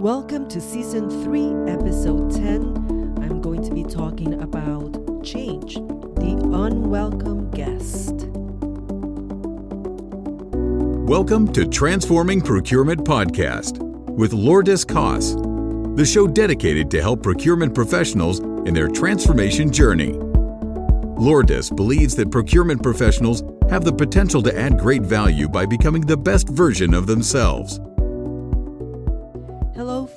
Welcome to Season 3, Episode 10. I'm going to be talking about change, the unwelcome guest. Welcome to Transforming Procurement Podcast with Lourdes Koss, the show dedicated to help procurement professionals in their transformation journey. Lourdes believes that procurement professionals have the potential to add great value by becoming the best version of themselves.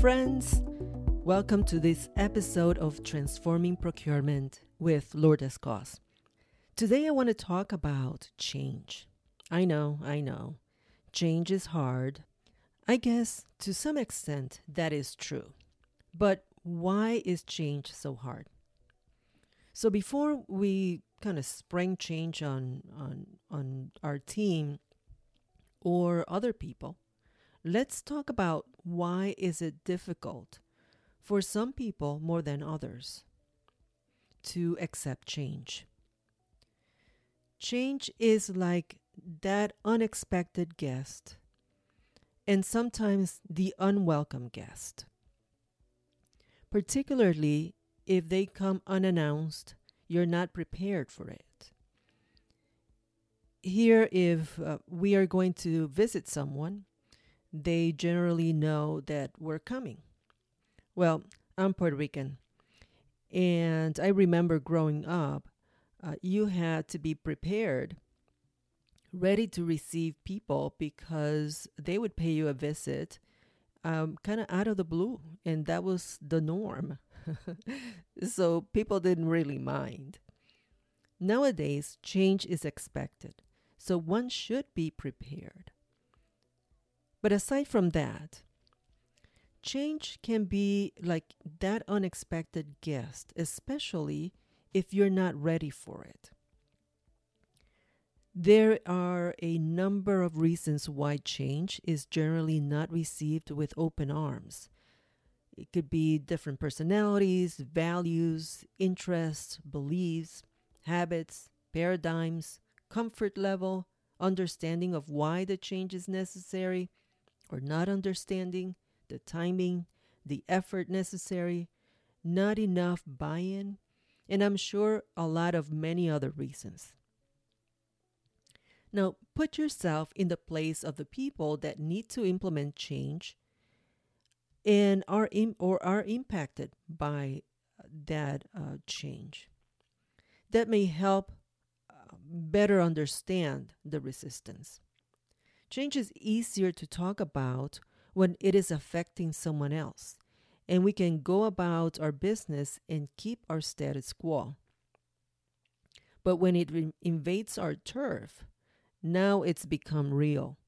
Friends. Welcome to this episode of Transforming Procurement with Lourdes Koss. Today, I want to talk about change. I know, I know. Change is hard. I guess to some extent that is true. But why is change so hard? So before we kind of spring change on on on our team or other people, let's talk about why is it difficult for some people more than others to accept change. Change is like that unexpected guest and sometimes the unwelcome guest. Particularly if they come unannounced, you're not prepared for it. Here, if uh, we are going to visit someone, they generally know that we're coming. Well, I'm Puerto Rican, and I remember growing up, uh, you had to be prepared ready to receive people because they would pay you a visit um, kind of out of the blue, and that was the norm. so people didn't really mind. Nowadays, change is expected, so one should be prepared. But aside from that, change can be like that unexpected guest, especially if you're not ready for it. There are a number of reasons why change is generally not received with open arms. It could be different personalities, values, interests, beliefs, habits, paradigms, comfort level, understanding of why the change is necessary or not understanding, the timing, the effort necessary, not enough buy in, and I'm sure a lot of many other reasons. Now, put yourself in the place of the people that need to implement change and are in, or are impacted by that uh, change. That may help uh, better understand the resistance. Change is easier to talk about when it is affecting someone else, and we can go about our business and keep our status quo. But when it re- invades our turf, now it's become real,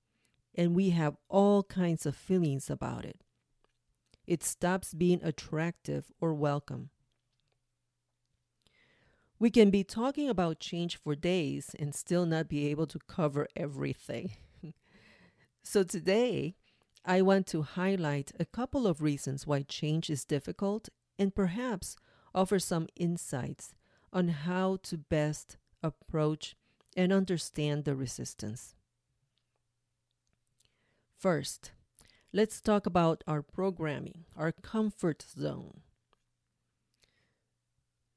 and we have all kinds of feelings about it. It stops being attractive or welcome. We can be talking about change for days and still not be able to cover everything. So today, I want to highlight a couple of reasons why change is difficult and perhaps offer some insights on how to best approach and understand the resistance. First, let's talk about our programming, our comfort zone.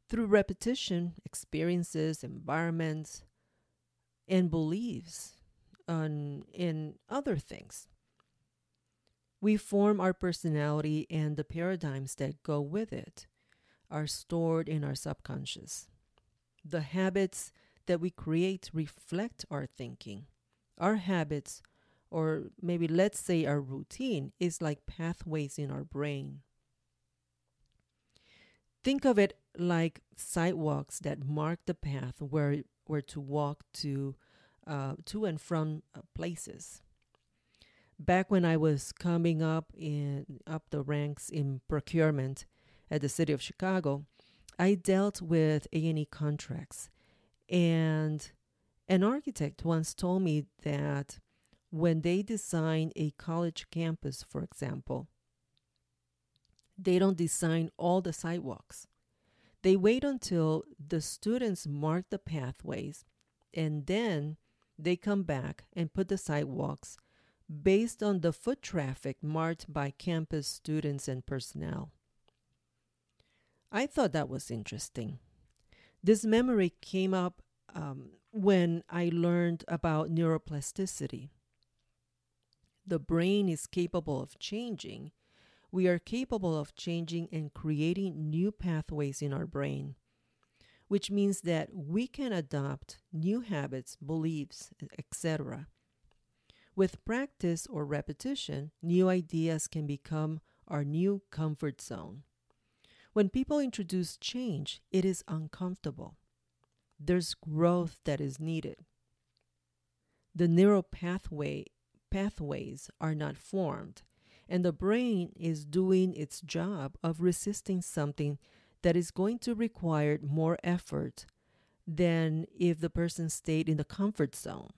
Through repetition, experiences, environments, and beliefs in other things, we form our personality and the paradigms that go with it are stored in our subconscious. The habits that we create reflect our thinking. Our habits, or maybe let's say our routine, is like pathways in our brain. Think of it like sidewalks that mark the path where, where to walk to, uh, to and from uh, places. Back when I was coming up in up the ranks in procurement at the city of Chicago, I dealt with A&E contracts and an architect once told me that when they design a college campus, for example, they don't design all the sidewalks. They wait until the students mark the pathways and then they come back and put the sidewalks based on the foot traffic marked by campus students and personnel. I thought that was interesting. This memory came up um, when I learned about neuroplasticity. The brain is capable of changing. We are capable of changing and creating new pathways in our brain, which means that we can adopt new habits, beliefs, etc. With practice or repetition, new ideas can become our new comfort zone. When people introduce change, it is uncomfortable. There's growth that is needed. The neural pathway, pathways are not formed, and the brain is doing its job of resisting something that is going to require more effort than if the person stayed in the comfort zone.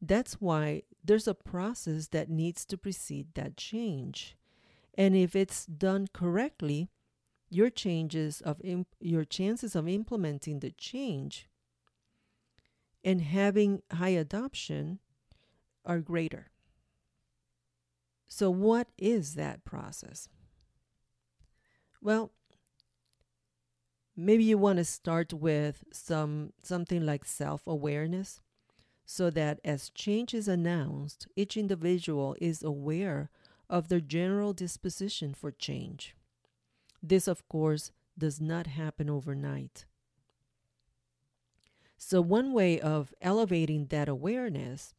That's why there's a process that needs to precede that change. And if it's done correctly, your changes of imp- your chances of implementing the change and having high adoption are greater. So what is that process? Well, maybe you want to start with some something like self-awareness so that as change is announced, each individual is aware of their general disposition for change. This, of course, does not happen overnight. So, one way of elevating that awareness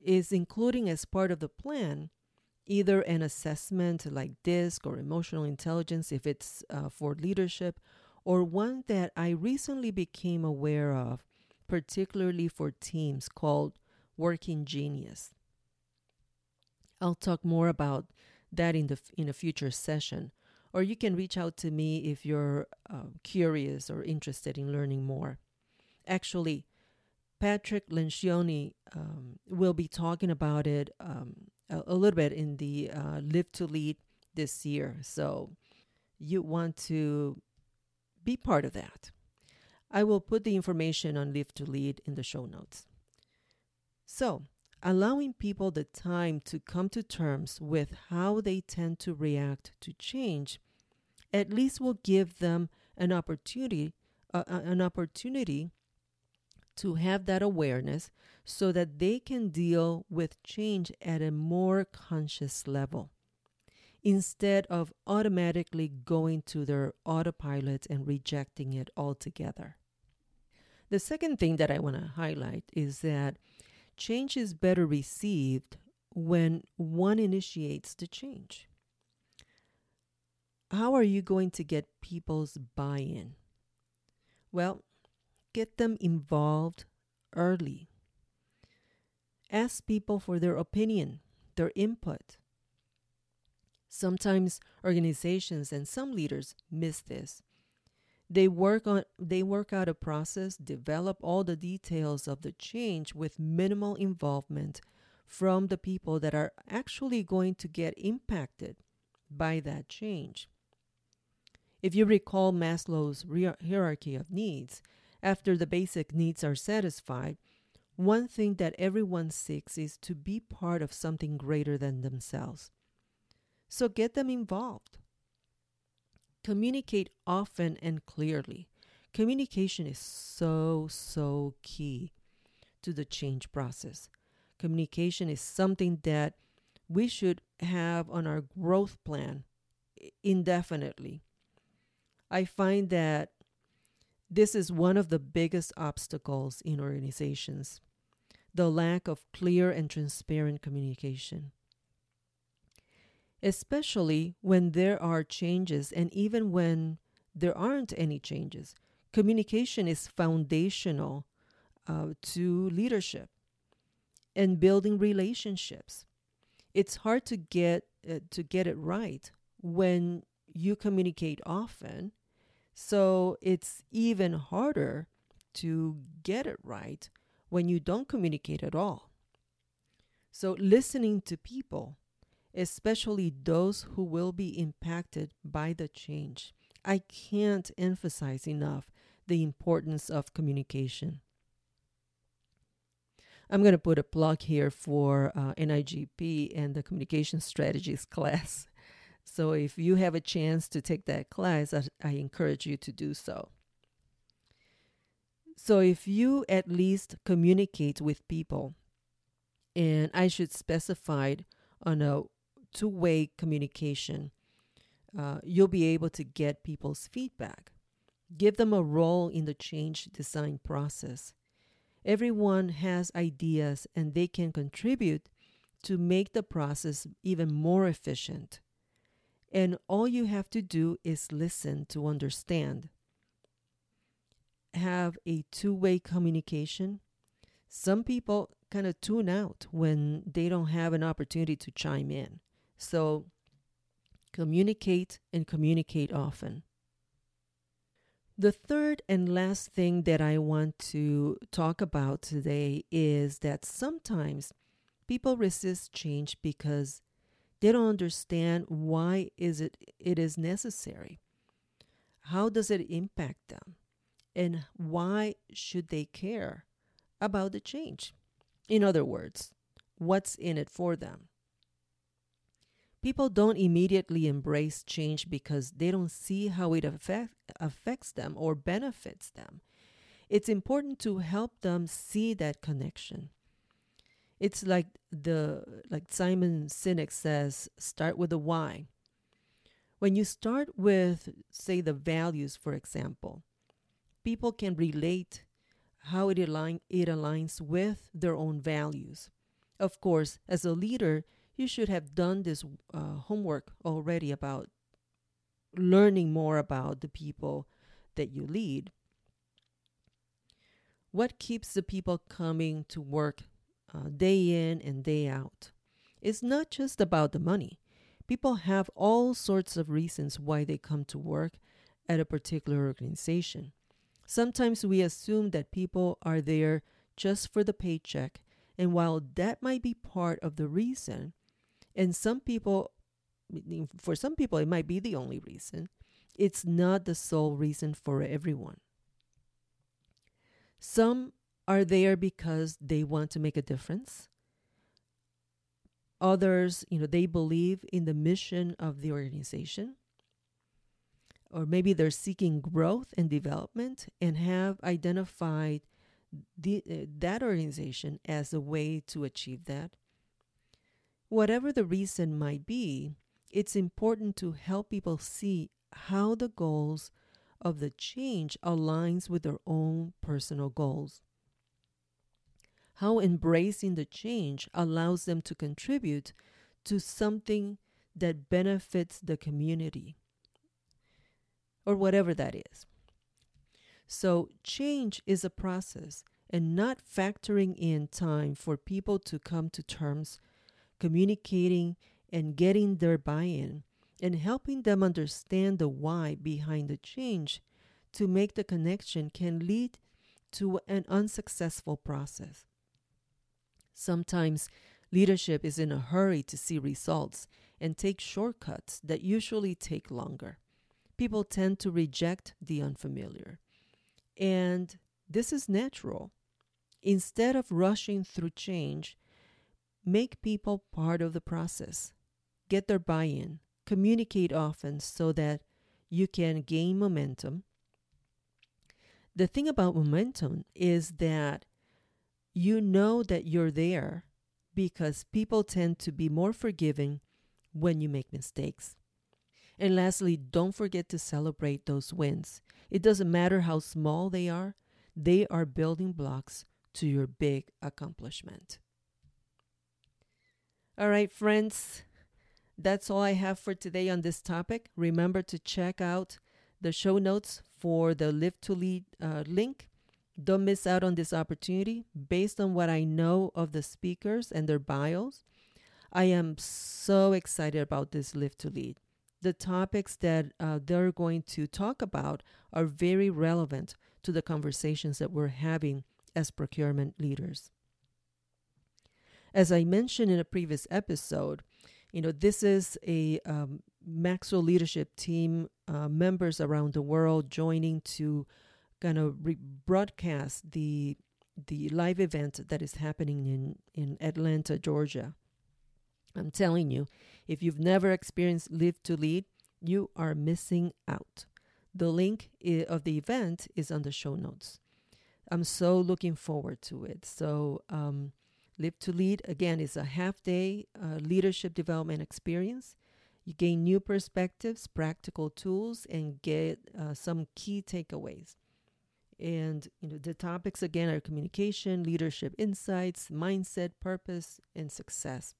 is including as part of the plan either an assessment like DISC or emotional intelligence if it's uh, for leadership, or one that I recently became aware of, particularly for teams, called Working Genius. I'll talk more about that in the in a future session, or you can reach out to me if you're uh, curious or interested in learning more. Actually, Patrick Lencioni um, will be talking about it um, a, a, little bit in the uh, Live to Lead this year. So you want to be part of that. I will put the information on Live to Lead in the show notes. So allowing people the time to come to terms with how they tend to react to change at least will give them an opportunity uh, uh, an opportunity to have that awareness so that they can deal with change at a more conscious level instead of automatically going to their autopilot and rejecting it altogether. The second thing that I want to highlight is that change is better received when one initiates the change. How are you going to get people's buy in? Well, get them involved early. Ask people for their opinion, their input. Sometimes organizations and some leaders miss this they work on they work out a process, develop all the details of the change with minimal involvement from the people that are actually going to get impacted by that change. If you recall Maslow's hierarchy of needs, after the basic needs are satisfied, one thing that everyone seeks is to be part of something greater than themselves. So get them involved. Communicate often and clearly. Communication is so, so key to the change process. Communication is something that we should have on our growth plan indefinitely. I find that this is one of the biggest obstacles in organizations the lack of clear and transparent communication especially when there are changes and even when there aren't any changes. Communication is foundational uh, to leadership and building relationships. It's hard to get uh, to get it right when you communicate often. So it's even harder to get it right when you don't communicate at all. So listening to people especially those who will be impacted by the change. I can't emphasize enough the importance of communication. I'm going to put a plug here for uh, NIGP and the Communication Strategies class. So if you have a chance to take that class, I, I encourage you to do so. So if you at least communicate with people, and I should specify on a two way communication, uh, you'll be able to get people's feedback. Give them a role in the change design process. Everyone has ideas and they can contribute to make the process even more efficient. And all you have to do is listen to understand. Have a two way communication. Some people kind of tune out when they don't have an opportunity to chime in. So communicate and communicate often. The third and last thing that I want to talk about today is that sometimes people resist change because they don't understand why is it it is necessary. How does it impact them? And why should they care about the change? In other words, what's in it for them? People don't immediately embrace change because they don't see how it affect, affects them or benefits them. It's important to help them see that connection. It's like the like Simon Sinek says, start with the why. When you start with say the values for example, people can relate how it align it aligns with their own values. Of course, as a leader, you should have done this uh, homework already about learning more about the people that you lead. What keeps the people coming to work uh, day in and day out. It's not just about the money. People have all sorts of reasons why they come to work at a particular organization. Sometimes we assume that people are there just for the paycheck, and while that might be part of the reason, and some people, for some people, it might be the only reason, it's not the sole reason for everyone. Some are there because they want to make a difference. Others, you know, they believe in the mission of the organization. Or maybe they're seeking growth and development and have identified the, uh, that organization as a way to achieve that. Whatever the reason might be, it's important to help people see how the goals of the change aligns with their own personal goals how embracing the change allows them to contribute to something that benefits the community or whatever that is. So, change is a process and not factoring in time for people to come to terms, communicating and getting their buy in, and helping them understand the why behind the change to make the connection can lead to an unsuccessful process. Sometimes leadership is in a hurry to see results and take shortcuts that usually take longer. People tend to reject the unfamiliar. And this is natural. Instead of rushing through change, make people part of the process. Get their buy in. Communicate often so that you can gain momentum. The thing about momentum is that you know that you're there because people tend to be more forgiving when you make mistakes. And lastly, don't forget to celebrate those wins. It doesn't matter how small they are, they are building blocks to your big accomplishment. All right, friends, that's all I have for today on this topic. Remember to check out the show notes for the Live to Lead uh, link don't miss out on this opportunity. Based on what I know of the speakers and their bios, I am so excited about this Live to Lead. The topics that uh, they're going to talk about are very relevant to the conversations that we're having as procurement leaders. As I mentioned in a previous episode, you know, this is a um, Maxwell leadership team, uh, members around the world joining to kind of re- broadcast the the live event that is happening in, in Atlanta, Georgia. I'm telling you, if you've never experienced Live to Lead, you are missing out. The link of the event is on the show notes. I'm so looking forward to it. So, um, Live to Lead, again, is a half day uh, leadership development experience. You gain new perspectives, practical tools, and get uh, some key takeaways. And you know the topics again are communication, leadership insights, mindset, purpose, and success.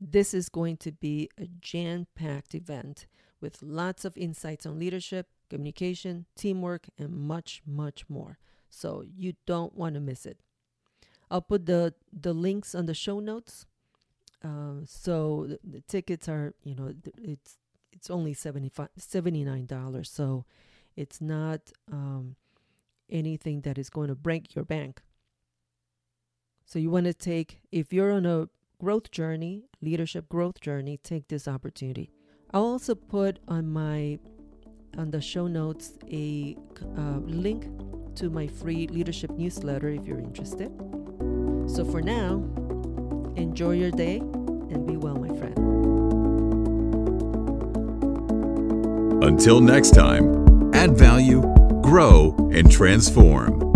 This is going to be a jam-packed event with lots of insights on leadership, communication, teamwork, and much, much more. So you don't want to miss it. I'll put the the links on the show notes. Uh, so the, the, tickets are, you know, it's it's only 75 $79 so it's not um, anything that is going to break your bank. So you want to take, if you're on a growth journey, leadership growth journey, take this opportunity. I'll also put on my on the show notes a uh, link to my free leadership newsletter if you're interested. So for now, enjoy your day and be well, my friend. Until next time, add value grow, and transform.